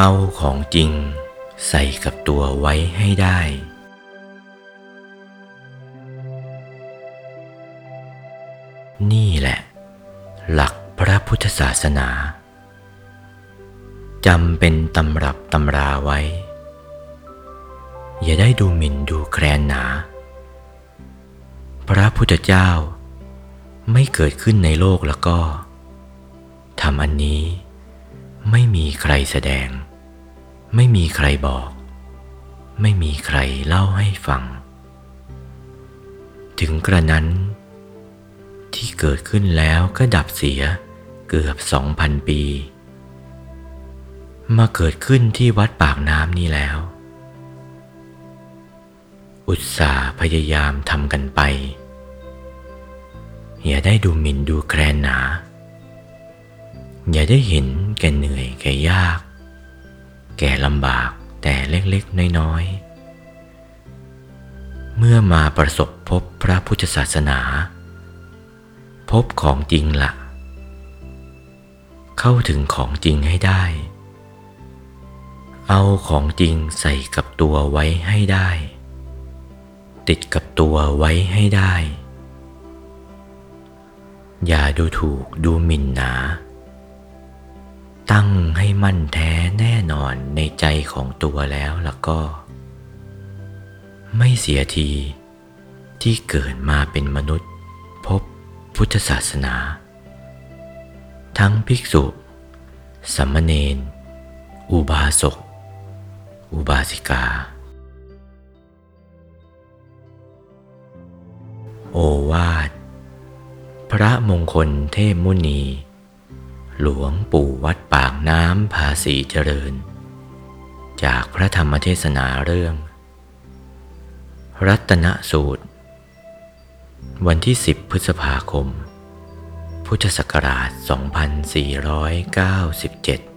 เอาของจริงใส่กับตัวไว้ให้ได้ นี่แหละ หลักพระพุทธศาสนาจำเป็นตำรับตำราไว้ อย่าได้ดูหมิ่นดูแคลนหนา พระพุทธเจ้าไม่เกิดขึ้นในโลกแล้วก็ทำอันนี้ ไม่มีใครแสดง ไม่มีใครบอก ไม่มีใครเล่าให้ฟัง ถึงกระนั้น ที่เกิดขึ้นแล้วก็ดับเสียเกือบสองพันปี มาเกิดขึ้นที่วัดปากน้ำนี่แล้ว อุตส่าห์พยายามทำกันไป อย่าได้ดูหมิ่นดูแคลนหนา อย่าได้เห็นแก่เหนื่อยแก่ยาก แก่ลำบากแต่เล็กๆน้อยๆ เมื่อมาประสบพบพระพุทธศาสนา พบของจริงละ่ะ เข้าถึงของจริงให้ได้ เอาของจริงใส่กับตัวไว้ให้ได้ ติดกับตัวไว้ให้ได้ อย่าดูถูกดูหมิ่นหนา ตั้งให้มั่นแท้แน่นอนในใจของตัวแล้วแล้วก็ ไม่เสียทีที่เกิดมาเป็นมนุษย์พบพุทธศาสนา ทั้งภิกษุสัมมเนนอุบาสก อุบาสิกา โอวาท พระมงคลเทพมุนี หลวงปู่วัดปากน้ำภาษีเจริญ จากพระธรรมเทศนาเรื่อง รัตนสูตร วันที่ 10 พฤษภาคม พุทธศักราช 2497